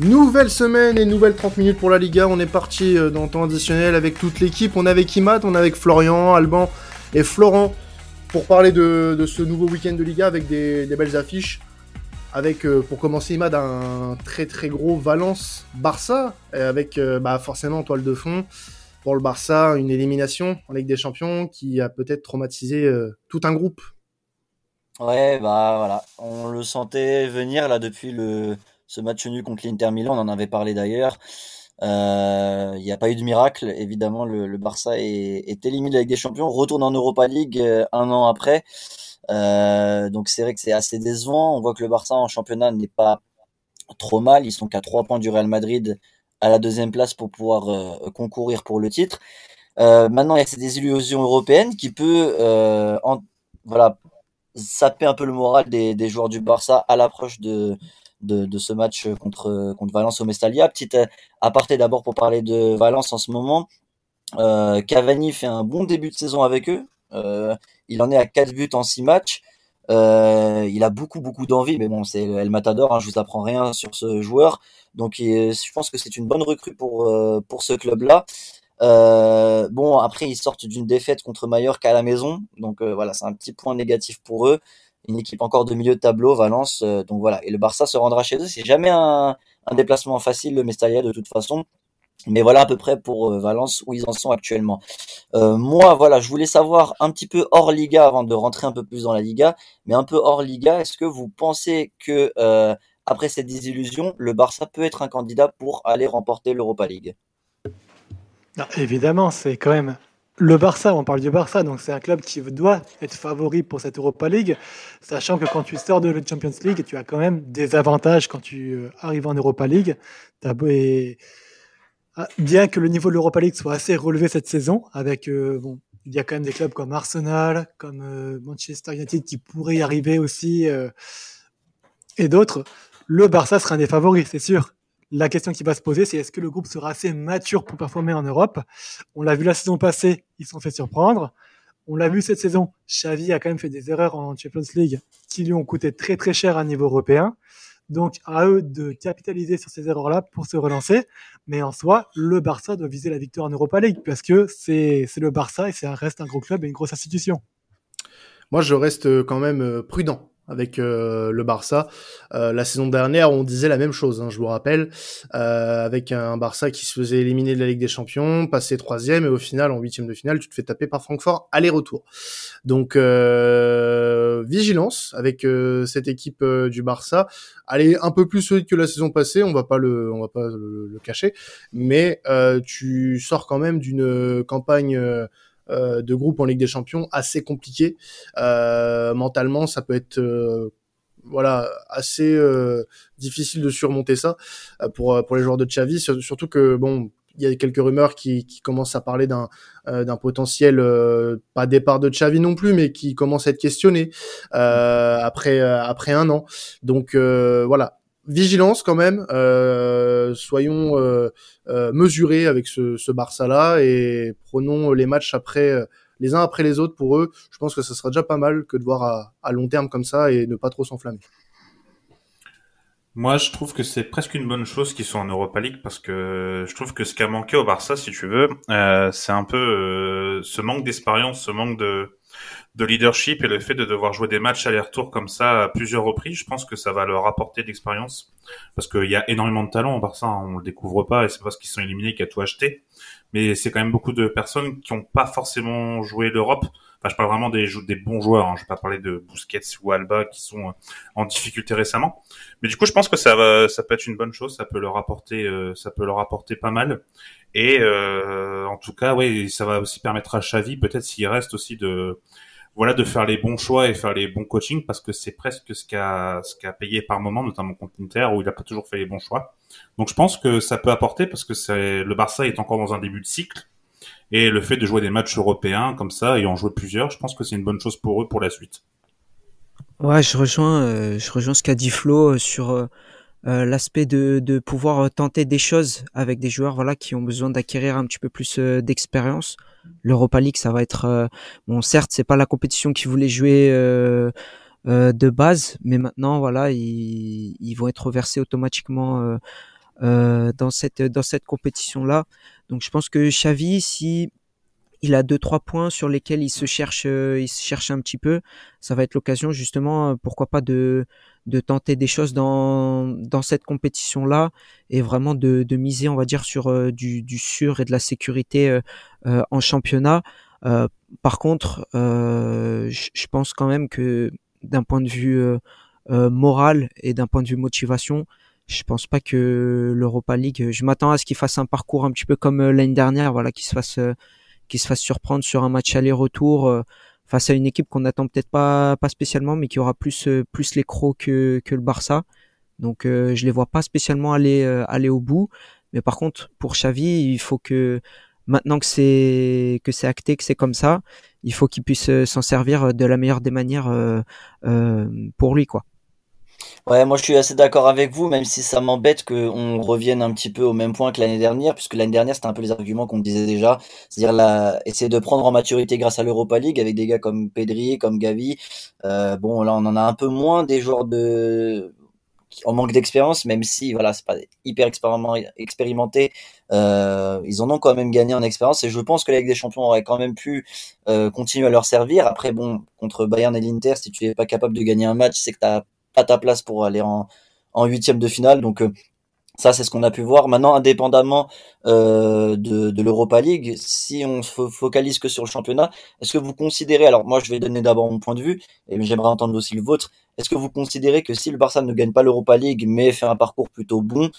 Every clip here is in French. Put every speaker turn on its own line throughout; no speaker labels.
Nouvelle semaine et nouvelle 30 minutes pour la Liga. On est parti euh, dans le temps additionnel avec toute l'équipe. On est avec Imad, on est avec Florian, Alban et Florent pour parler de, ce nouveau week-end de Liga avec des, belles affiches. Avec, euh, pour commencer, Imad, un très très gros Valence-Barça, avec euh, bah, forcément en toile de fond pour le Barça, une élimination en Ligue des Champions qui a peut-être traumatisé tout un groupe.
Ouais, bah voilà, on le sentait venir là depuis le, ce match nul contre l'Inter Milan, on en avait parlé d'ailleurs. Euh, il n'y a pas eu de miracle. Évidemment, le, Barça est, éliminé avec des champions, retourne en Europa League euh, un an après. Euh, donc c'est vrai que c'est assez décevant. On voit que le Barça en championnat n'est pas trop mal. Ils sont qu'à trois points du Real Madrid à la deuxième place pour pouvoir concourir pour le titre. maintenant, il y a ces désillusions européennes qui peut voilà, saper un peu le moral des joueurs du Barça à l'approche de, de, ce match contre, contre Valence au Mestalia. Petite euh, aparté d'abord pour parler de Valence en ce moment. Euh, Cavani fait un bon début de saison avec eux. Euh, il en est à 4 buts en 6 matchs. Euh, il a beaucoup beaucoup d'envie, mais bon, c'est El Matador, hein, je vous apprends rien sur ce joueur. Donc je pense que c'est une bonne recrue pour, pour ce club-là. Bon, après, ils sortent d'une défaite contre Mallorca à la maison. Donc voilà, c'est un petit point négatif pour eux une équipe encore de milieu de tableau, Valence. Euh, donc voilà, et le Barça se rendra chez eux. C'est jamais un, déplacement facile, le Mestalla, de toute façon. Mais voilà à peu près pour euh, Valence où ils en sont actuellement. Euh, moi, voilà, je voulais savoir un petit peu hors Liga avant de rentrer un peu plus dans la Liga, mais un peu hors Liga, est-ce que vous pensez que après cette désillusion, le Barça peut être un candidat pour aller remporter l'Europa League?
Évidemment, c'est quand même le Barça, on parle du Barça, donc c'est un club qui doit être favori pour cette Europa League, sachant que quand tu sors de la Champions League, tu as quand même des avantages quand tu euh, arrives en Europa League. Ah, bien que le niveau de l'Europa League soit assez relevé cette saison, avec euh, bon, il y a quand même des clubs comme Arsenal, comme euh, Manchester United qui pourraient y arriver aussi, et d'autres. Le Barça sera un des favoris, c'est sûr. La question qui va se poser, c'est est-ce que le groupe sera assez mature pour performer en Europe? On l'a vu la saison passée, ils se sont fait surprendre. On l'a vu cette saison, Xavi a quand même fait des erreurs en Champions League qui lui ont coûté très très cher à niveau européen. Donc à eux de capitaliser sur ces erreurs-là pour se relancer. Mais en soi, le Barça doit viser la victoire en Europa League parce que c'est le Barça et ça reste un gros club et une grosse institution.
Moi, je reste quand même prudent avec euh, le Barça. Euh, la saison dernière, on disait la même chose, hein, je vous rappelle, euh, avec un Barça qui se faisait éliminer de la Ligue des Champions, passer troisième, et au final, en huitième de finale, tu te fais taper par Francfort, aller-retour. Donc, vigilance avec cette équipe du Barça. Elle est un peu plus solide que la saison passée, on va pas le, on va pas le cacher, mais tu sors quand même d'une campagne euh, de groupe en Ligue des Champions assez compliqué. Euh, mentalement, ça peut être euh, voilà assez difficile de surmonter ça pour pour les joueurs de Xavi. Surtout que bon il y a quelques rumeurs qui, qui commencent à parler d'un d'un potentiel pas départ de Xavi non plus mais qui commence à être questionné après après un an. Donc voilà vigilance quand même. Euh, soyons euh, euh, mesurés avec ce, ce Barça-là et prenons les matchs après les uns après les autres pour eux. Je pense que ça sera déjà pas mal que de voir à, à long terme comme ça et ne pas trop s'enflammer.
Moi, je trouve que c'est presque une bonne chose qu'ils soient en Europa League parce que je trouve que ce qui a manqué au Barça, si tu veux, euh, c'est un peu ce manque d'expérience, ce manque de de leadership et le fait de devoir jouer des matchs aller-retour comme ça à plusieurs reprises, je pense que ça va leur apporter de l'expérience. Parce qu'il y a énormément de talent au Barça, hein, on le découvre pas et c'est parce qu'ils sont éliminés qu'il a tout acheté. Mais c'est quand même beaucoup de personnes qui n'ont pas forcément joué l'Europe. Enfin, je parle vraiment des, des bons joueurs. Hein. Je vais pas parler de Busquets ou Alba qui sont euh, en difficulté récemment. Mais du coup, je pense que ça va, ça peut être une bonne chose. Ça peut leur apporter, euh, ça peut leur apporter pas mal. Et euh, en tout cas, oui, ça va aussi permettre à Xavi, peut-être s'il reste aussi de voilà de faire les bons choix et faire les bons coachings parce que c'est presque ce qu'a ce qu'a payé par moment notamment contre Inter où il a pas toujours fait les bons choix. Donc je pense que ça peut apporter parce que c'est le Barça est encore dans un début de cycle et le fait de jouer des matchs européens comme ça et en jouer plusieurs, je pense que c'est une bonne chose pour eux pour la suite.
Ouais, je rejoins euh, je rejoins ce qu'a dit Flo euh, sur euh, l'aspect de, de pouvoir tenter des choses avec des joueurs voilà qui ont besoin d'acquérir un petit peu plus d'expérience L'Europa League, ça va être euh, bon. Certes, c'est pas la compétition qu'ils voulaient jouer euh, euh, de base, mais maintenant, voilà, ils, vont être reversés automatiquement dans cette dans cette compétition là. Donc je pense que Xavi, si il a deux trois points sur lesquels il se cherche, il se cherche un petit peu, ça va être l'occasion justement, pourquoi pas de de tenter des choses dans dans cette compétition là et vraiment de, de miser, on va dire, sur du, du sûr et de la sécurité en championnat. Euh, par contre, euh, je pense quand même que d'un point de vue euh, moral et d'un point de vue motivation, je pense pas que l'Europa League. Je m'attends à ce qu'il fasse un parcours un petit peu comme l'année dernière, voilà, qu'il se fasse, qu'il se fasse surprendre sur un match aller-retour face à une équipe qu'on n'attend peut-être pas, pas spécialement, mais qui aura plus, plus les crocs que, que le Barça. Donc, je les vois pas spécialement aller, aller au bout. Mais par contre, pour Xavi, il faut que maintenant que c'est que c'est acté, que c'est comme ça, il faut qu'il puisse euh, s'en servir de la meilleure des manières euh, euh, pour lui, quoi.
Ouais, moi je suis assez d'accord avec vous, même si ça m'embête qu'on revienne un petit peu au même point que l'année dernière, puisque l'année dernière c'était un peu les arguments qu'on disait déjà, c'est-à-dire la, essayer de prendre en maturité grâce à l'Europa League avec des gars comme Pedri, comme Gavi. bon, là on en a un peu moins des joueurs de en manque d'expérience, même si voilà, c'est pas hyper expérimenté, euh, ils en ont quand même gagné en expérience et je pense que la Ligue des Champions aurait quand même pu euh, continuer à leur servir. Après, bon, contre Bayern et l'Inter, si tu es pas capable de gagner un match, c'est que t'as pas ta place pour aller en en huitième de finale. Donc euh, ça, c'est ce qu'on a pu voir. Maintenant, indépendamment euh, de, l'Europa League, si on se focalise que sur le championnat, est-ce que vous considérez, alors moi je vais donner d'abord mon point de vue, et j'aimerais entendre aussi le vôtre, est-ce que vous considérez que si le Barça ne gagne pas l'Europa League, mais fait un parcours plutôt bon,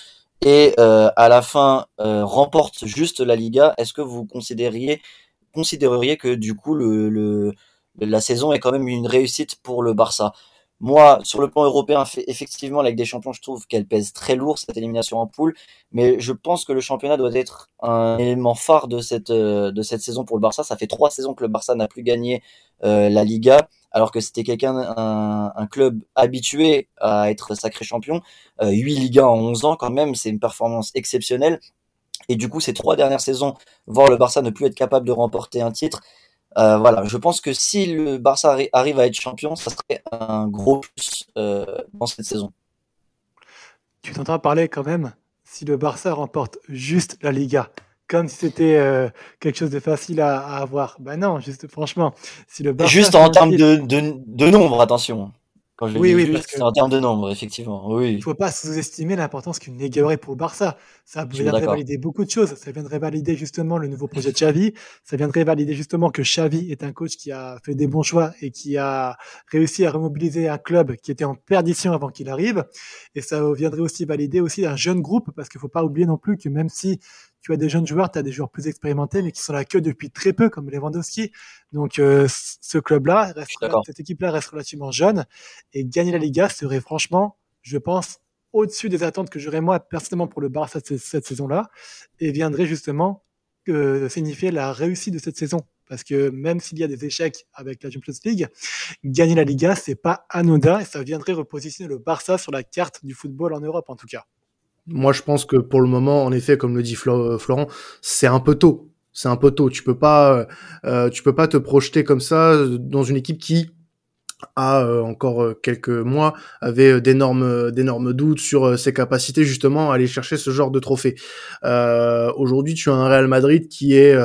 et euh, à la fin remporte juste la Liga, est-ce que vous considéreriez que du coup le, la saison est quand même une réussite pour le Barça? Moi, sur le plan européen, effectivement, la Ligue des Champions, je trouve qu'elle pèse très lourd cette élimination en poule, mais je pense que le championnat doit être un élément phare de cette euh, saison pour le Barça. Ça fait trois saisons que le Barça n'a plus gagné euh, la Liga, alors que c'était quelqu'un un, un, club habitué à être sacré champion. Euh, 8 Ligas en 11 ans, quand même, c'est une performance exceptionnelle. Et du coup, ces trois dernières saisons, voir le Barça ne plus être capable de remporter un titre, euh, voilà, je pense que si le Barça arrive à être champion, ça serait un gros plus euh, dans cette saison.
Tu t'entends parler quand même si le Barça remporte juste la Liga, comme si c'était euh, quelque chose de facile à, avoir. Ben non, juste franchement, si le Barça
juste en termes de, de, de nombre, attention
oui, oui, parce
que... en termes de nombre, effectivement. Oui.
Il faut pas sous-estimer l'importance qu'une Ligue aurait pour le Barça. Ça viendrait valider beaucoup de choses. Ça viendrait valider justement le nouveau projet de Xavi. Ça viendrait valider justement que Xavi est un coach qui a fait des bons choix et qui a réussi à remobiliser un club qui était en perdition avant qu'il arrive. Et ça viendrait aussi valider aussi un jeune groupe parce qu'il faut pas oublier non plus que même si tu as des jeunes joueurs, tu as des joueurs plus expérimentés, mais qui sont là que depuis très peu, comme Lewandowski. Donc, euh, ce club-là, cette équipe-là reste relativement jeune. Et gagner la Liga serait franchement, je pense, au-dessus des attentes que j'aurais moi personnellement pour le Barça cette, cette saison-là, et viendrait justement euh, signifier la réussite de cette saison. Parce que même s'il y a des échecs avec la Champions League, gagner la Liga, c'est pas anodin et ça viendrait repositionner le Barça sur la carte du football en Europe en tout cas.
Moi, je pense que pour le moment, en effet, comme le dit euh, Florent, c'est un peu tôt. C'est un peu tôt. Tu peux pas, euh, euh, tu peux pas te projeter comme ça dans une équipe qui a encore quelques mois avait d'énormes d'énormes doutes sur ses capacités justement à aller chercher ce genre de trophée. Aujourd'hui, tu as un Real Madrid qui est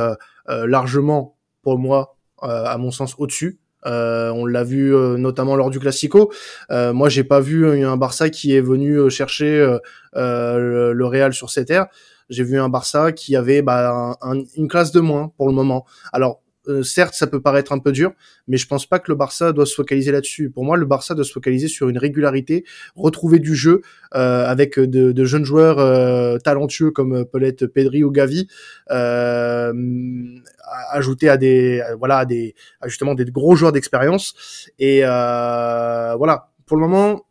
largement, pour moi, à mon sens, au-dessus euh, on l'a vu euh, notamment lors du Classico. Euh, moi, j'ai pas vu un Barça qui est venu chercher le, Real sur cette terres. J'ai vu un Barça qui avait bah, une classe de moins pour le moment. Alors euh, certes, ça peut paraître un peu dur, mais je pense pas que le Barça doit se focaliser là-dessus. Pour moi, le Barça doit se focaliser sur une régularité, retrouver du jeu euh, avec de, jeunes joueurs euh, talentueux comme peut l'être Pedri ou Gavi, ajouter à des voilà à des justement des gros joueurs d'expérience. Et voilà, pour le moment,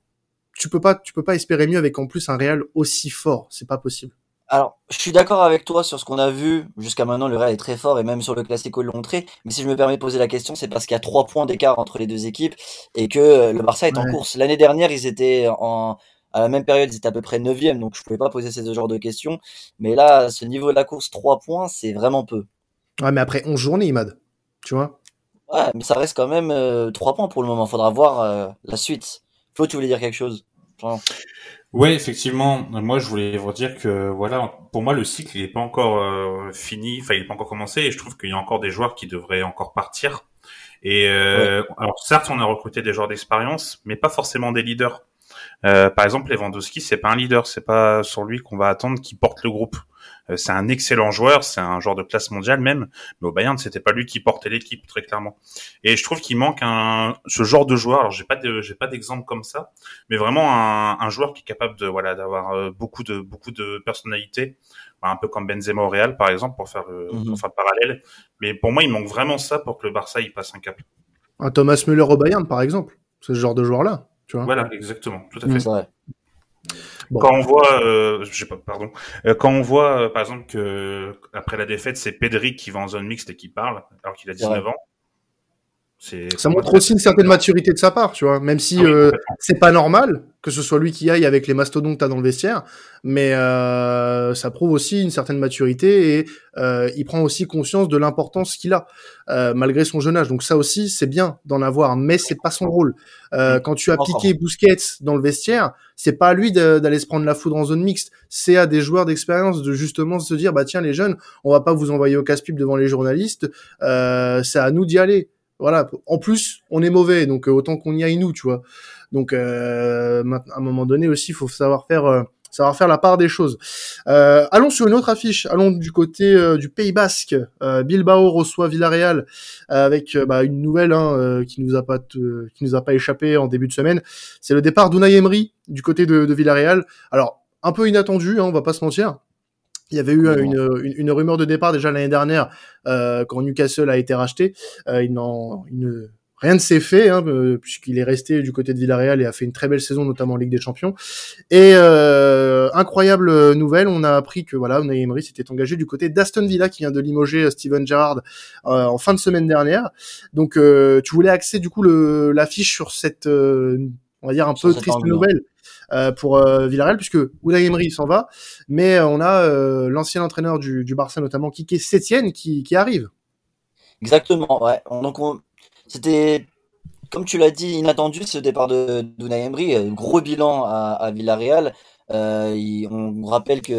tu peux pas tu peux pas espérer mieux avec en plus un Real aussi fort. C'est pas possible.
Alors, je suis d'accord avec toi sur ce qu'on a vu. Jusqu'à maintenant, le Real est très fort et même sur le Classico, ils l'ont montré. Mais si je me permets de poser la question, c'est parce qu'il y a trois points d'écart entre les deux équipes et que euh, le Barça est en course. L'année dernière, ils étaient en, à la même période, ils étaient à peu près 9 donc je pouvais pas poser ce genre de questions. Mais là, ce niveau de la course, trois points, c'est vraiment peu.
Ouais, mais après 11 journées, Imad, tu vois
Ouais, mais ça reste quand même euh, trois points pour le moment. Faudra voir euh, la suite. Flo, tu voulais dire quelque chose?
Ouais, effectivement. Moi, je voulais vous dire que voilà, pour moi, le cycle il est pas encore euh, fini. Enfin, il est pas encore commencé. Et je trouve qu'il y a encore des joueurs qui devraient encore partir. Et euh, alors, certes, on a recruté des joueurs d'expérience, mais pas forcément des leaders. Euh, par exemple, Lewandowski, c'est pas un leader. C'est pas sur lui qu'on va attendre qu'il porte le groupe. Euh, c'est un excellent joueur, c'est un joueur de classe mondiale même, mais au Bayern c'était pas lui qui portait l'équipe très clairement. Et je trouve qu'il manque un ce genre de joueur. Alors j'ai pas de, j'ai pas d'exemple comme ça, mais vraiment un, un, joueur qui est capable de voilà d'avoir euh, beaucoup de beaucoup de personnalité, un peu comme Benzema au Real par exemple pour faire euh, mhm. pour faire parallèle. Mais pour moi il manque vraiment ça pour que le Barça il passe un cap.
Un Thomas Müller au Bayern par exemple, ce genre de joueur là, tu vois.
Voilà exactement, tout à fait. Quand on voit, euh, je sais pas, pardon, euh, quand on voit euh, par exemple que après la défaite, c'est Pedri qui va en zone mixte et qui parle, alors qu'il a 19 ans.
Ça montre aussi une certaine maturité de sa part, tu vois. Même si ah euh, c'est pas normal que ce soit lui qui aille avec les mastodontes dans le vestiaire, mais euh, ça prouve aussi une certaine maturité et euh, il prend aussi conscience de l'importance qu'il a malgré son jeune âge. Donc ça aussi, c'est bien d'en avoir, mais c'est pas son rôle. Mm. quand tu as piqué Busquets dans le vestiaire, c'est pas à lui d'aller se prendre la foudre en zone mixte, c'est à des joueurs d'expérience de justement se dire bah tiens les jeunes, on va pas vous envoyer au casse-pipe devant les journalistes, c'est à nous d'y aller voilà. En plus, on est mauvais, donc euh, autant qu'on y aille nous, tu vois. Donc, euh, à un moment donné aussi, il faut savoir faire, euh, savoir faire la part des choses. Euh, allons sur une autre affiche. Allons du côté du Pays Basque. Bilbao reçoit Villarreal avec bah, une nouvelle hein, qui nous a pas, qui nous a pas échappé en début de semaine. C'est le départ d'Unai Emery du côté de, de Villarreal. Alors, un peu inattendu, hein, on va pas se mentir. Il y avait eu une, une, rumeur de départ déjà l'année dernière euh, quand Newcastle a été racheté. Euh, il, il rien ne s'est fait hein, euh, puisqu'il est resté du côté de Villarreal et a fait une très belle saison notamment en Ligue des Champions. Et euh, incroyable nouvelle, on a appris que voilà, Unai Emery s'était engagé du côté d'Aston Villa qui vient de limoger euh, Steven Gerrard euh, en fin de semaine dernière. Donc tu voulais axer du coup l'affiche sur cette on va dire un peu triste nouvelle euh, pour euh, Villarreal, puisque Unai Emery s'en va, mais euh, on a l'ancien entraîneur du, Barça notamment, Kike Sétienne, qui, qui arrive.
Exactement, ouais. Donc c'était, comme tu l'as dit, inattendu ce départ de d'Unai Emery, gros bilan à, Villarreal. Euh, on rappelle que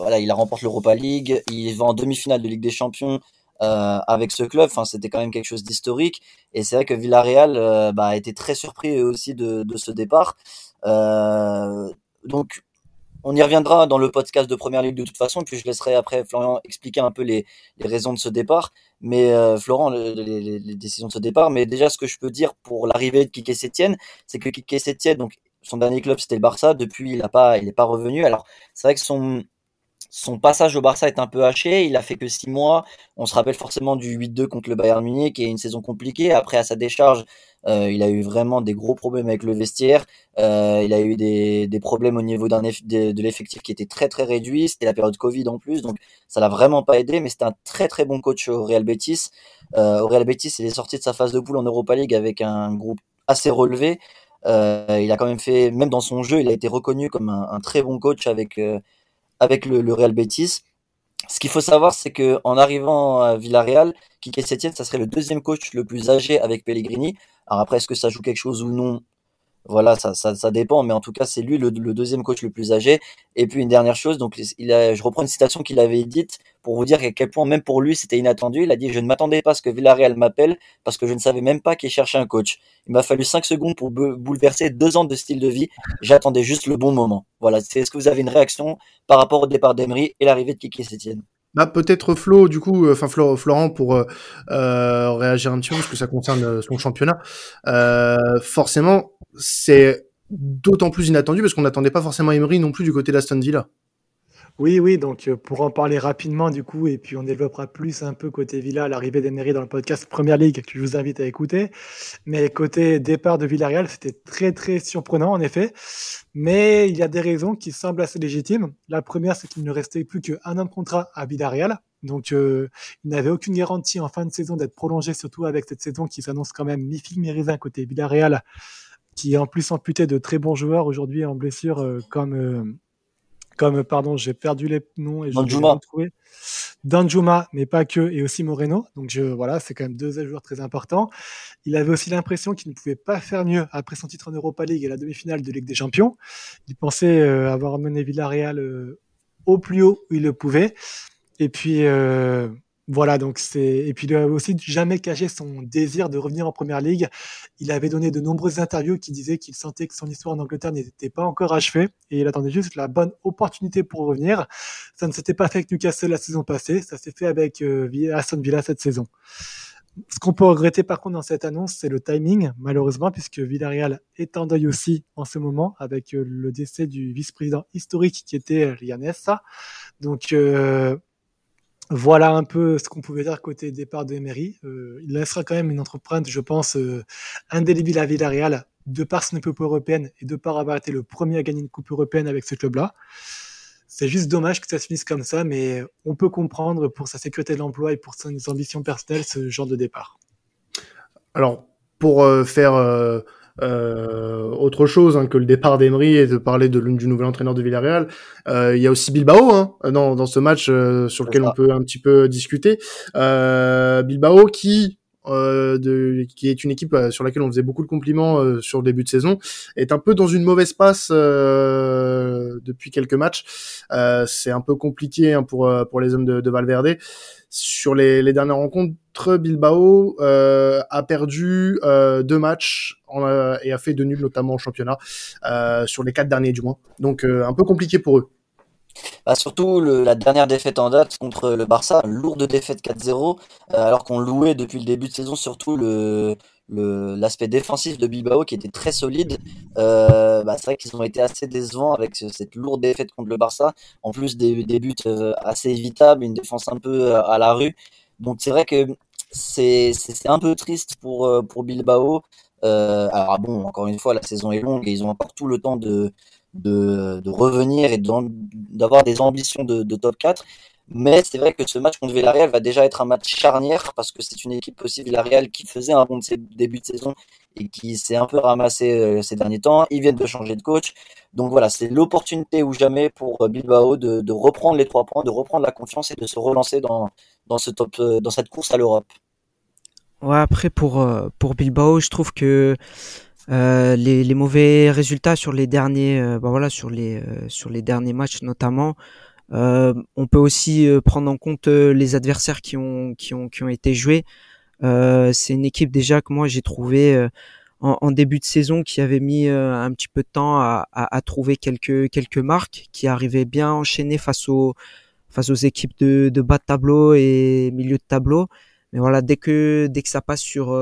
voilà, il a remporté l'Europa League, il va en demi-finale de Ligue des Champions euh, avec ce club. Enfin, c'était quand même quelque chose d'historique. Et c'est vrai que Villarreal bah, a été très surpris aussi de ce départ. Euh, donc, on y reviendra dans le podcast de Première Ligue de toute façon, puis je laisserai après Florian expliquer un peu les, raisons de ce départ. Mais euh, Florent, les, décisions de ce départ. Mais déjà, ce que je peux dire pour l'arrivée de Kike Sétienne, c'est que Kike Sétienne, donc son dernier club c'était le Barça. Depuis, il n'a pas, il n'est pas revenu. Alors, c'est vrai que son son passage au Barça est un peu haché. Il a fait que six mois. On se rappelle forcément du 8-2 contre le Bayern Munich, est une saison compliquée. Après, à sa décharge, euh, il a eu vraiment des gros problèmes avec le vestiaire. Euh, il a eu des, problèmes au niveau de, l'effectif qui était très très réduit. C'était la période Covid en plus, donc ça l'a vraiment pas aidé. Mais c'était un très très bon coach au Real Betis. Euh, au Real Betis, il est sorti de sa phase de poule en Europa League avec un groupe assez relevé. Il a quand même fait, même dans son jeu, il a été reconnu comme un, très bon coach avec avec le, Real Betis. Ce qu'il faut savoir, c'est que en arrivant à Villarreal, Kike Setien, ça serait le deuxième coach le plus âgé avec Pellegrini. Alors après, est-ce que ça joue quelque chose ou non voilà, ça, ça, ça, dépend, mais en tout cas, c'est lui le, deuxième coach le plus âgé. Et puis une dernière chose, donc je reprends une citation qu'il avait dite pour vous dire à quel point même pour lui c'était inattendu. Il a dit je ne m'attendais pas à ce que Villarreal m'appelle parce que je ne savais même pas qu'il cherchait un coach. Il m'a fallu cinq secondes pour bouleverser deux ans de style de vie. J'attendais juste le bon moment. Voilà, c'est est-ce que vous avez une réaction par rapport au départ d'Emery et l'arrivée de Kiki Sétienne?
Bah, peut-être Flo, du coup, euh, enfin Florent pour euh, euh, réagir un petit peu parce que ça concerne son championnat. Forcément, c'est d'autant plus inattendu parce qu'on n'attendait pas forcément Emery non plus du côté d'Aston Villa.
Oui, oui, donc euh, pour en parler rapidement du coup, et puis on développera plus un peu côté Villa, l'arrivée d'Emery dans le podcast Première Ligue que je vous invite à écouter. Mais côté départ de Villarreal, c'était très très surprenant en effet. Mais il y a des raisons qui semblent assez légitimes. La première, c'est qu'il ne restait plus qu'un an de contrat à Villarreal. Donc euh, il n'avait aucune garantie en fin de saison d'être prolongé, surtout avec cette saison qui s'annonce quand même mi-raisin côté Villarreal, qui en plus amputé de très bons joueurs aujourd'hui en blessure euh, comme comme, pardon, j'ai perdu les noms et je vais retrouver. Danjuma, mais pas que, et aussi Moreno. Donc je, voilà, c'est quand même deux joueurs très importants. Il avait aussi l'impression qu'il ne pouvait pas faire mieux après son titre en Europa League et la demi-finale de Ligue des Champions. Il pensait euh, avoir mené Villarreal euh, au plus haut où il le pouvait. Et puis, euh, voilà, donc c'est et puis il a aussi jamais caché son désir de revenir en première ligue. Il avait donné de nombreuses interviews qui disaient qu'il sentait que son histoire en Angleterre n'était pas encore achevée et il attendait juste la bonne opportunité pour revenir. Ça ne s'était pas fait avec Newcastle la saison passée, ça s'est fait avec euh, Aston Villa cette saison. Ce qu'on peut regretter par contre dans cette annonce, c'est le timing, malheureusement, puisque Villarreal est en deuil aussi en ce moment avec euh, le décès du vice-président historique qui était Lianessa. Donc euh, voilà un peu ce qu'on pouvait dire côté départ de Emery. Euh, il laissera quand même une entreprise, je pense, euh, indélébile à Villarreal, de par son époque européenne et de par avoir été le premier à gagner une coupe européenne avec ce club-là. C'est juste dommage que ça se finisse comme ça, mais on peut comprendre pour sa sécurité de l'emploi et pour ses ambitions personnelles ce genre de départ.
Alors, pour euh, faire euh, autre chose hein, que le départ d'Emery et de parler de du nouvel entraîneur de Villarreal. Euh, il y a aussi Bilbao hein, dans, dans ce match euh, sur lequel on peut un petit peu discuter. Bilbao qui euh, de, qui est une équipe sur laquelle on faisait beaucoup de compliments sur le début de saison, est un peu dans une mauvaise passe depuis quelques matchs. c'est un peu compliqué hein, pour pour les hommes de, de Valverde sur les, les, dernières rencontres, Bilbao euh, a perdu euh, deux matchs en, et a fait deux nuls, notamment en championnat, euh, sur les quatre derniers du moins. Donc euh, un peu compliqué pour eux.
Bah surtout la dernière défaite en date contre le Barça, lourde défaite 4-0, euh, alors qu'on louait depuis le début de saison surtout le, l'aspect défensif de Bilbao qui était très solide. Euh, bah, c'est vrai qu'ils ont été assez décevants avec cette lourde défaite contre le Barça. En plus des, buts euh, assez évitables, une défense un peu à la rue. Donc c'est vrai que c'est un peu triste pour, pour Bilbao. Alors bon, encore une fois, la saison est longue et ils ont encore tout le temps de, de, de revenir et d'avoir des ambitions de, de top 4. Mais c'est vrai que ce match contre Villarreal va déjà être un match charnière parce que c'est une équipe aussi Villarreal qui faisait un bon début de saison et qui s'est un peu ramassé euh, ces derniers temps. Ils viennent de changer de coach. Donc voilà, c'est l'opportunité ou jamais pour euh, Bilbao de, de, reprendre les trois points, de reprendre la confiance et de se relancer dans, dans, euh, cette course à l'Europe.
Ouais, après pour, pour Bilbao, je trouve que euh, les, les, mauvais résultats sur les derniers, euh, bah voilà, sur les sur les derniers matchs notamment, euh, on peut aussi euh, prendre en compte euh, les adversaires qui ont, qui ont, qui ont été joués. c'est une équipe déjà que moi j'ai trouvé en, en, début de saison qui avait mis un petit peu de temps à, à, à, trouver quelques, quelques marques, qui arrivait bien enchaîner face aux, face aux équipes de, de bas de tableau et milieu de tableau. Mais voilà, dès que, dès que ça passe sur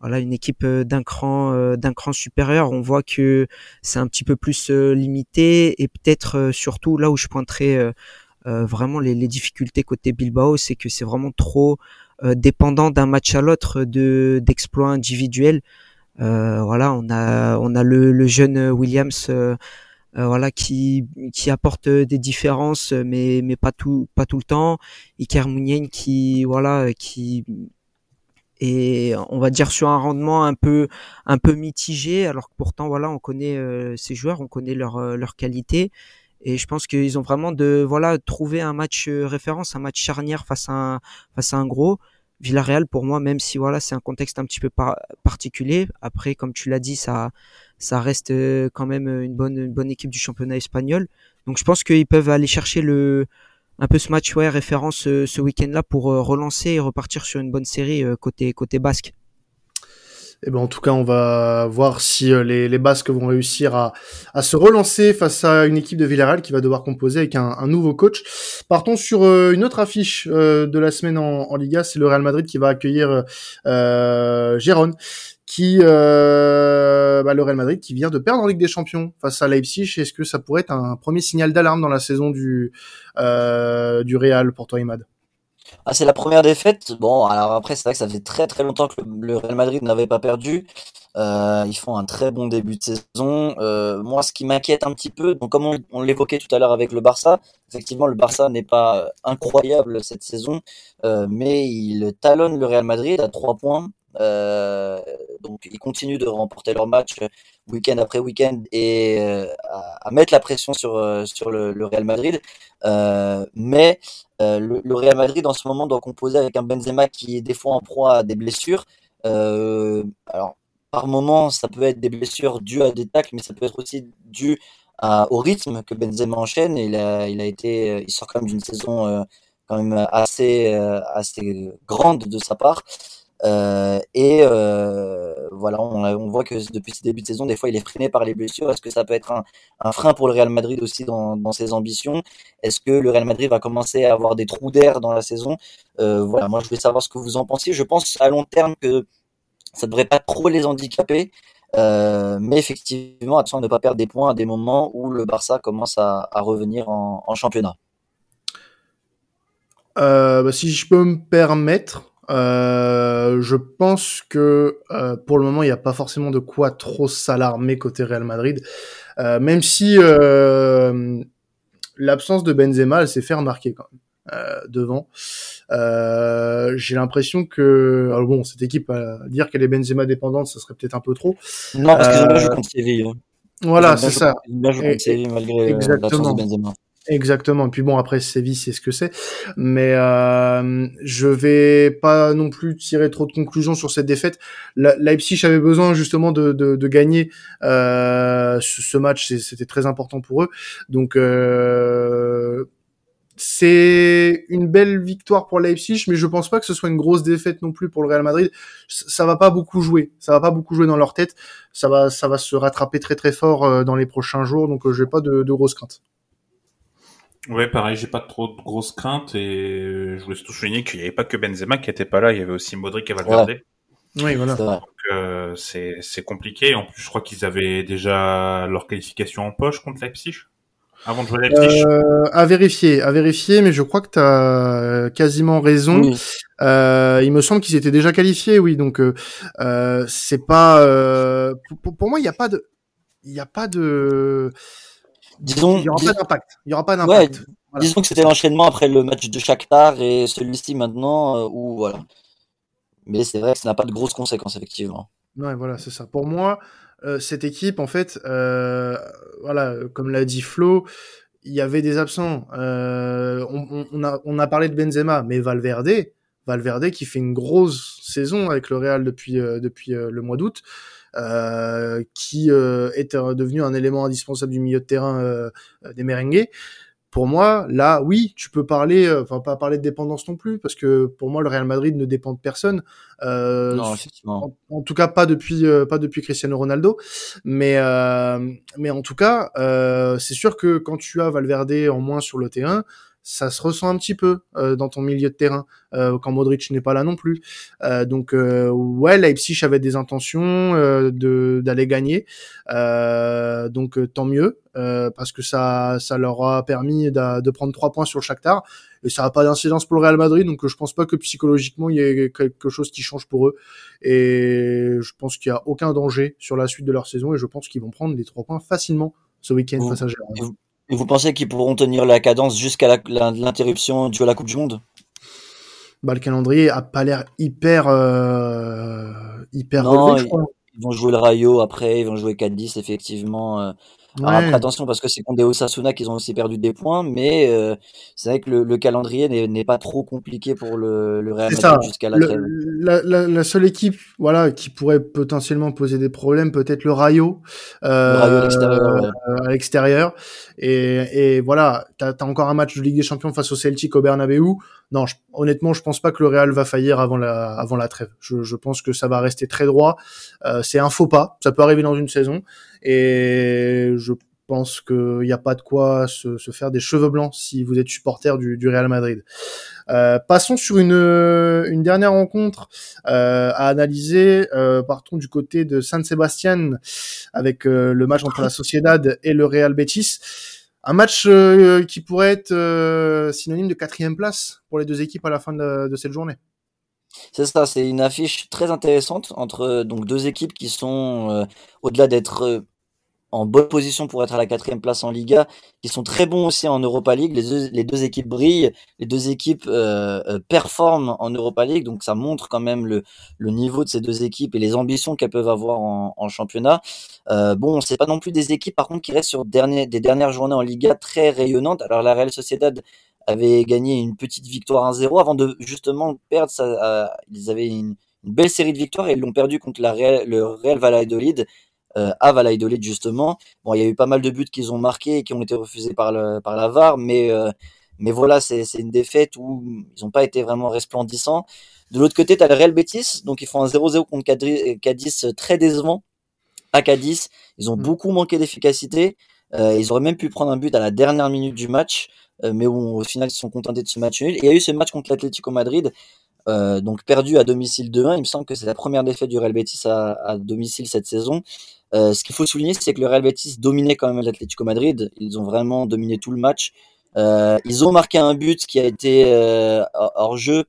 voilà une équipe euh, d'un cran euh, d'un cran supérieur. On voit que c'est un petit peu plus euh, limité et peut-être surtout là où je pointerai vraiment les, difficultés côté Bilbao c'est que c'est vraiment trop dépendant d'un match à l'autre de d'exploits individuels. Voilà on a on a le, le jeune Williams voilà qui qui apporte des différences mais mais pas tout pas tout le temps. Iker Mounien qui voilà qui et on va dire sur un rendement un peu un peu mitigé alors que pourtant voilà on connaît euh, ces joueurs on connaît leur euh, leur qualité. Et je pense qu'ils ont vraiment de voilà trouver un match euh, référence un match charnière face à un, face à un gros. Villarreal pour moi même si voilà c'est un contexte un petit peu particulier après comme tu l'as dit ça ça reste quand même une bonne une bonne équipe du championnat espagnol. Donc je pense qu'ils peuvent aller chercher le un peu ce match ouais, référence euh, ce, week-end-là pour euh, relancer et repartir sur une bonne série euh, côté, côté basque.
Eh ben, en tout cas, on va voir si les, les Basques vont réussir à, à, se relancer face à une équipe de Villarreal qui va devoir composer avec un, un nouveau coach. Partons sur une autre affiche de la semaine en, en Liga, c'est le Real Madrid qui va accueillir euh, Gérone qui euh, bah, le Real Madrid qui vient de perdre en Ligue des Champions face à Leipzig. Est-ce que ça pourrait être un premier signal d'alarme dans la saison du euh, du Real pour toi, Imad?
Ah, c'est la première défaite. Bon, alors après, c'est vrai que ça fait très très longtemps que le Real Madrid n'avait pas perdu. Euh, ils font un très bon début de saison. Euh, moi, ce qui m'inquiète un petit peu, donc comme on, l'évoquait tout à l'heure avec le Barça, effectivement, le Barça n'est pas incroyable cette saison, euh, mais il talonne le Real Madrid à trois points Euh, donc ils continuent de remporter leur match week-end après week-end et à, mettre la pression sur sur le, Real Madrid. mais le, Real Madrid en ce moment doit composer avec un Benzema qui est des fois en proie à des blessures. alors par moment, ça peut être des blessures dues à des tacles, mais ça peut être aussi dû au rythme que Benzema enchaîne. il il a été, il sort quand même d'une saison euh, quand même assez, euh, assez grande de sa part. Euh, et voilà, on, voit que depuis ce début de saison, des fois, il est freiné par les blessures. Est-ce que ça peut être un, frein pour le Real Madrid aussi dans, ses ambitions? Est-ce que le Real Madrid va commencer à avoir des trous d'air dans la saison? Voilà, moi, je voulais savoir ce que vous en pensiez. Je pense à long terme que ça devrait pas trop les handicaper. Euh, mais effectivement, attention à ne pas perdre des points à des moments où le Barça commence à, revenir en, championnat.
Euh, bah, si je peux me permettre, euh, je pense que pour le moment, il n'y a pas forcément de quoi trop s'alarmer côté Real Madrid, même si l'absence de Benzema, elle s'est fait remarquer quand même. Euh, devant. Euh, j'ai l'impression que, alors bon, cette équipe, dire qu'elle est Benzema dépendante, ça serait peut-être un peu trop.
Non, parce qu'ils ont bien joué contre Séville. Hein.
Voilà, c'est ça.
Ils ont bien joué contre Séville malgré l'absence de Benzema.
Exactement. Et puis bon, après Séville, c'est ce que c'est. Mais euh, je vais pas non plus tirer trop de conclusions sur cette défaite. Leipzig avait besoin justement de, de, de gagner euh, ce, ce, match. C'était très important pour eux. Donc euh, c'est une belle victoire pour Leipzig, mais je pense pas que ce soit une grosse défaite non plus pour le Real Madrid. Ça va pas beaucoup jouer, ça va pas beaucoup jouer dans leur tête. Ça va, ça va se rattraper très très fort euh, dans les prochains jours, donc euh, j'ai pas de, de grosses craintes.
Ouais, pareil, j'ai pas trop de grosses craintes et je voulais surtout souligner qu'il n'y avait pas que Benzema qui était pas là, il y avait aussi Modric et Valverde.
Oui, voilà.
Donc euh, c'est compliqué. En plus, je crois qu'ils avaient déjà leur qualification en poche contre Leipzig. Avant de jouer
euh, À vérifier, à vérifier, mais je crois que tu as quasiment raison. Euh, il me semble qu'ils étaient déjà qualifiés, oui. Donc euh, euh c'est pas. Euh, pour, pour, moi, il n'y a pas de, il n'y a pas de.
Disons,
il n'y aura pas d'impact. Il y aura pas d'impact.
Disons que c'était l'enchaînement après le match de Shakhtar et celui-ci maintenant, euh, où voilà. Mais c'est vrai que ça n'a pas de grosses conséquences effectivement.
Ouais, voilà, c'est ça. Pour moi, euh, cette équipe, en fait, euh, voilà, comme l'a dit Flo, il y avait des absents. Euh, on, on, a, on a parlé de Benzema, mais Valverde, Valverde qui fait une grosse saison avec le Real depuis, euh, depuis euh, le mois d'août, qui est devenu un élément indispensable du milieu de terrain des merengues pour moi, là, oui, tu peux parler, euh, enfin pas parler de dépendance non plus, parce que pour moi, le Real Madrid ne dépend de personne.
Euh, non, effectivement.
En, tout cas, pas depuis, euh, pas depuis Cristiano Ronaldo, mais mais en tout cas, c'est sûr que quand tu as Valverde en moins sur le terrain, ça se ressent un petit peu euh, dans ton milieu de terrain euh, quand Modric n'est pas là non plus. Euh, donc ouais, Leipzig avait des intentions de d'aller gagner, donc tant mieux parce que ça ça leur a permis de, de prendre trois points sur le Shakhtar et ça n'a pas d'incidence pour le Real Madrid, donc je pense pas que psychologiquement il y ait quelque chose qui change pour eux et je pense qu'il y a aucun danger sur la suite de leur saison et je pense qu'ils vont prendre les trois points facilement ce week-end face à Gérard.
Et vous pensez qu'ils pourront tenir la cadence jusqu'à l'interruption du à la Coupe du Monde?
Bah, Le calendrier a pas l'air hyper, euh, hyper
non, ils, vont jouer le Rayo après, ils vont jouer 4-10 effectivement. Euh, après, attention, parce que c'est contre des Osasuna qu'ils ont aussi perdu des points, mais euh, c'est vrai que le, calendrier n'est pas trop compliqué pour le, le Real Madrid jusqu'à la,
la, la, la, seule équipe voilà, qui pourrait potentiellement poser des problèmes, peut-être le Rayo, euh, le Rayo à l'extérieur. Et, et, voilà, tu as, encore un match de Ligue des Champions face au Celtic au Bernabeu. Non, honnêtement, je pense pas que le Real va faillir avant la, avant la trêve. Je, je pense que ça va rester très droit. Euh, c'est un faux pas, ça peut arriver dans une saison. Et je pense qu'il n'y a pas de quoi se, faire des cheveux blancs si vous êtes supporter du, Real Madrid. Euh, passons sur une, une dernière rencontre euh, à analyser. Euh, partons du côté de San Sebastian avec euh, le match entre la Sociedad et le Real Betis. Un match euh, qui pourrait être euh, synonyme de quatrième place pour les deux équipes à la fin de, de cette journée.
C'est ça, c'est une affiche très intéressante entre donc deux équipes qui sont au-delà d'être en bonne position pour être à la quatrième place en Liga, qui sont très bons aussi en Europa League. Les deux, équipes brillent, les deux équipes euh, euh, performent en Europa League, donc ça montre quand même le, niveau de ces deux équipes et les ambitions qu'elles peuvent avoir en, championnat. Euh, bon, c'est pas non plus des équipes par contre qui restent sur des dernières journées en Liga très rayonnantes. Alors la Real Sociedad avait gagné une petite victoire 1-0 avant de justement perdre. Ça, euh, ils avaient une, une, belle série de victoires et ils l'ont perdu contre la Real, le Real Valladolid euh, à Valladolid justement. Bon, il y a eu pas mal de buts qu'ils ont marqués et qui ont été refusés par, le, par la VAR, mais, euh, mais voilà, c'est une défaite où ils n'ont pas été vraiment resplendissants. De l'autre côté, tu as le Real Betis, donc ils font un 0-0 contre Cadiz très décevant à Cadiz. Ils ont mmh. beaucoup manqué d'efficacité. Euh, ils auraient même pu prendre un but à la dernière minute du match, euh, mais au final ils se sont contentés de ce match nul. Il y a eu ce match contre l'Atlético Madrid, euh, donc perdu à domicile 2-1. Il me semble que c'est la première défaite du Real Betis à, domicile cette saison. Ce qu'il faut souligner, c'est que le Real Betis dominait quand même l'Atlético Madrid. Ils ont vraiment dominé tout le match. Ils ont marqué un but qui a été hors jeu.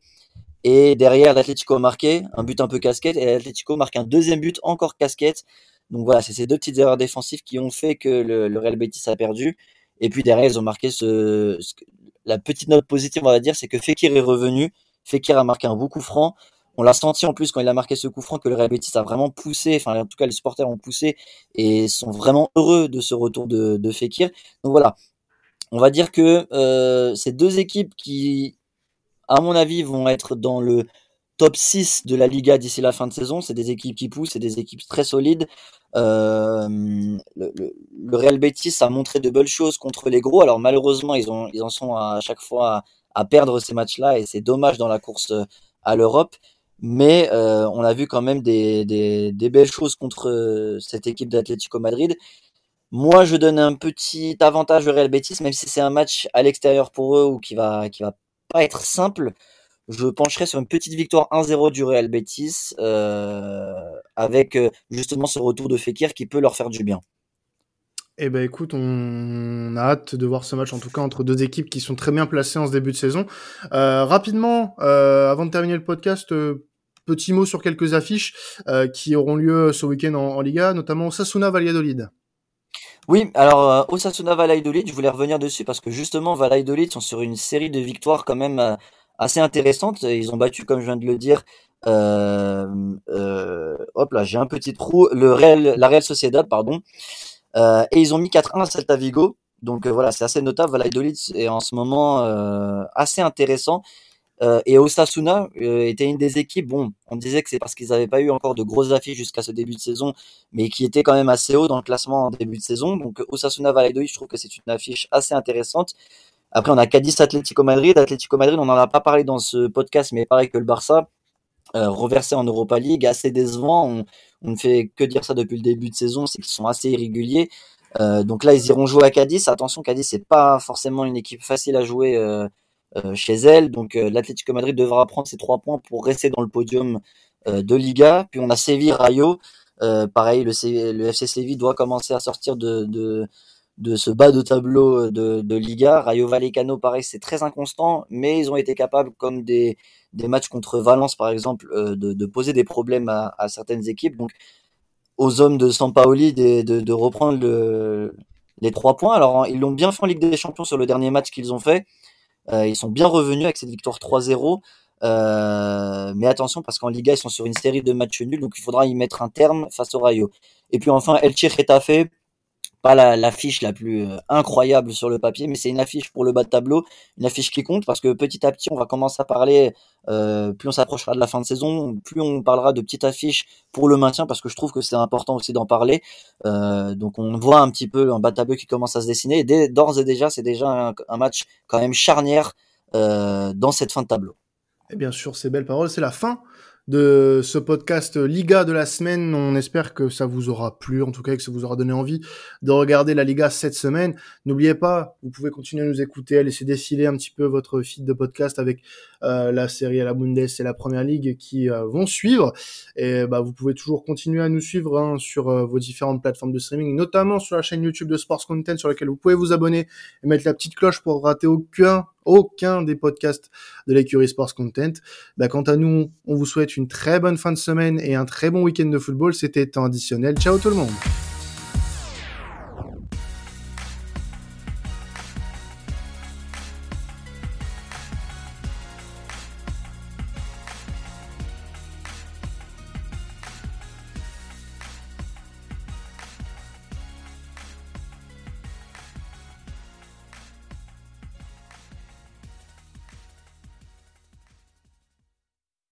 Et derrière, l'Atlético a marqué un but un peu casquette. Et l'Atlético marque un deuxième but encore casquette. Donc voilà, c'est ces deux petites erreurs défensives qui ont fait que le, Real Betis a perdu. Et puis derrière, ils ont marqué ce, la petite note positive, on va dire, c'est que Fekir est revenu. Fekir a marqué un beau coup franc. On l'a senti en plus quand il a marqué ce coup franc que le Real Betis a vraiment poussé, enfin en tout cas les supporters ont poussé et sont vraiment heureux de ce retour de, de Fekir. Donc voilà, on va dire que euh, ces deux équipes qui, à mon avis, vont être dans le top 6 de la Liga d'ici la fin de saison. C'est des équipes qui poussent, c'est des équipes très solides. Euh, le, Real Betis a montré de belles choses contre les gros. Alors malheureusement, ils, en sont à chaque fois à, perdre ces matchs-là et c'est dommage dans la course à l'Europe mais euh, on a vu quand même des belles choses contre euh, cette équipe d'Atlético Madrid. Moi, je donne un petit avantage au Real Betis, même si c'est un match à l'extérieur pour eux ou qui va qui va pas être simple. Je pencherai sur une petite victoire 1-0 du Real Betis euh, avec euh, justement ce retour de Fekir qui peut leur faire du bien.
Eh ben écoute, on a hâte de voir ce match en tout cas entre deux équipes qui sont très bien placées en ce début de saison. Euh, rapidement, euh, avant de terminer le podcast, euh, petit mot sur quelques affiches qui auront lieu ce week-end en, en, Liga, notamment Osasuna Valladolid.
Oui, alors Osasuna Valladolid, je voulais revenir dessus parce que justement Valladolid sont sur une série de victoires quand même assez intéressantes. Ils ont battu, comme je viens de le dire, euh, euh, hop là, j'ai un petit trou, le Real, la Real Sociedad, pardon, euh, et ils ont mis 4-1 à Celta Vigo. Donc voilà, c'est assez notable. Valladolid est en ce moment assez intéressant. Et Osasuna était une des équipes, bon, on disait que c'est parce qu'ils n'avaient pas eu encore de grosses affiches jusqu'à ce début de saison, mais qui était quand même assez haut dans le classement en début de saison. Donc Osasuna Valladolid, je trouve que c'est une affiche assez intéressante. Après, on a Cadiz Atlético Madrid. Atlético Madrid, on n'en a pas parlé dans ce podcast, mais pareil que le Barça, euh, reversé en Europa League, assez décevant. On, on, ne fait que dire ça depuis le début de saison, c'est qu'ils sont assez irréguliers. Euh, donc là, ils iront jouer à Cadiz. Attention, Cadiz, c'est pas forcément une équipe facile à jouer euh, euh, chez elle. Donc euh, l'Atlético Madrid devra prendre ses trois points pour rester dans le podium euh, de Liga. Puis on a Séville Rayo. pareil, le, le FC Séville doit commencer à sortir de, de, de ce bas de tableau de, de Liga. Rayo Vallecano, pareil, c'est très inconstant, mais ils ont été capables, comme des, des matchs contre Valence par exemple, de, de poser des problèmes à, certaines équipes. Donc aux hommes de Sampaoli de, de, reprendre le, les trois points. Alors ils l'ont bien fait en Ligue des Champions sur le dernier match qu'ils ont fait. Euh, ils sont bien revenus avec cette victoire 3-0. Euh, mais attention parce qu'en Liga ils sont sur une série de matchs nuls donc il faudra y mettre un terme face au Rayo. Et puis enfin Elche Retafe, pas la, la, plus euh, incroyable sur le papier, mais c'est une affiche pour le bas de tableau, une affiche qui compte parce que petit à petit on va commencer à parler, euh, plus on s'approchera de la fin de saison, plus on parlera de petites affiches pour le maintien parce que je trouve que c'est important aussi d'en parler. Euh, donc on voit un petit peu un bas de tableau qui commence à se dessiner. D'ores et déjà, c'est déjà un, match quand même charnière dans cette fin de tableau.
Et bien sûr, ces belles paroles, c'est la fin de ce podcast Liga de la semaine. On espère que ça vous aura plu, en tout cas que ça vous aura donné envie de regarder la Liga cette semaine. N'oubliez pas, vous pouvez continuer à nous écouter, à laisser défiler un petit peu votre feed de podcast avec euh, la série à la Bundes et la Première Ligue qui euh, vont suivre. Et bah, vous pouvez toujours continuer à nous suivre hein, sur euh, vos différentes plateformes de streaming, notamment sur la chaîne YouTube de Sports Content sur laquelle vous pouvez vous abonner et mettre la petite cloche pour rater aucun aucun des podcasts de l'écurie Sports Content. Bah, quant à nous, on vous souhaite une très bonne fin de semaine et un très bon week-end de football. C'était temps additionnel. Ciao tout le monde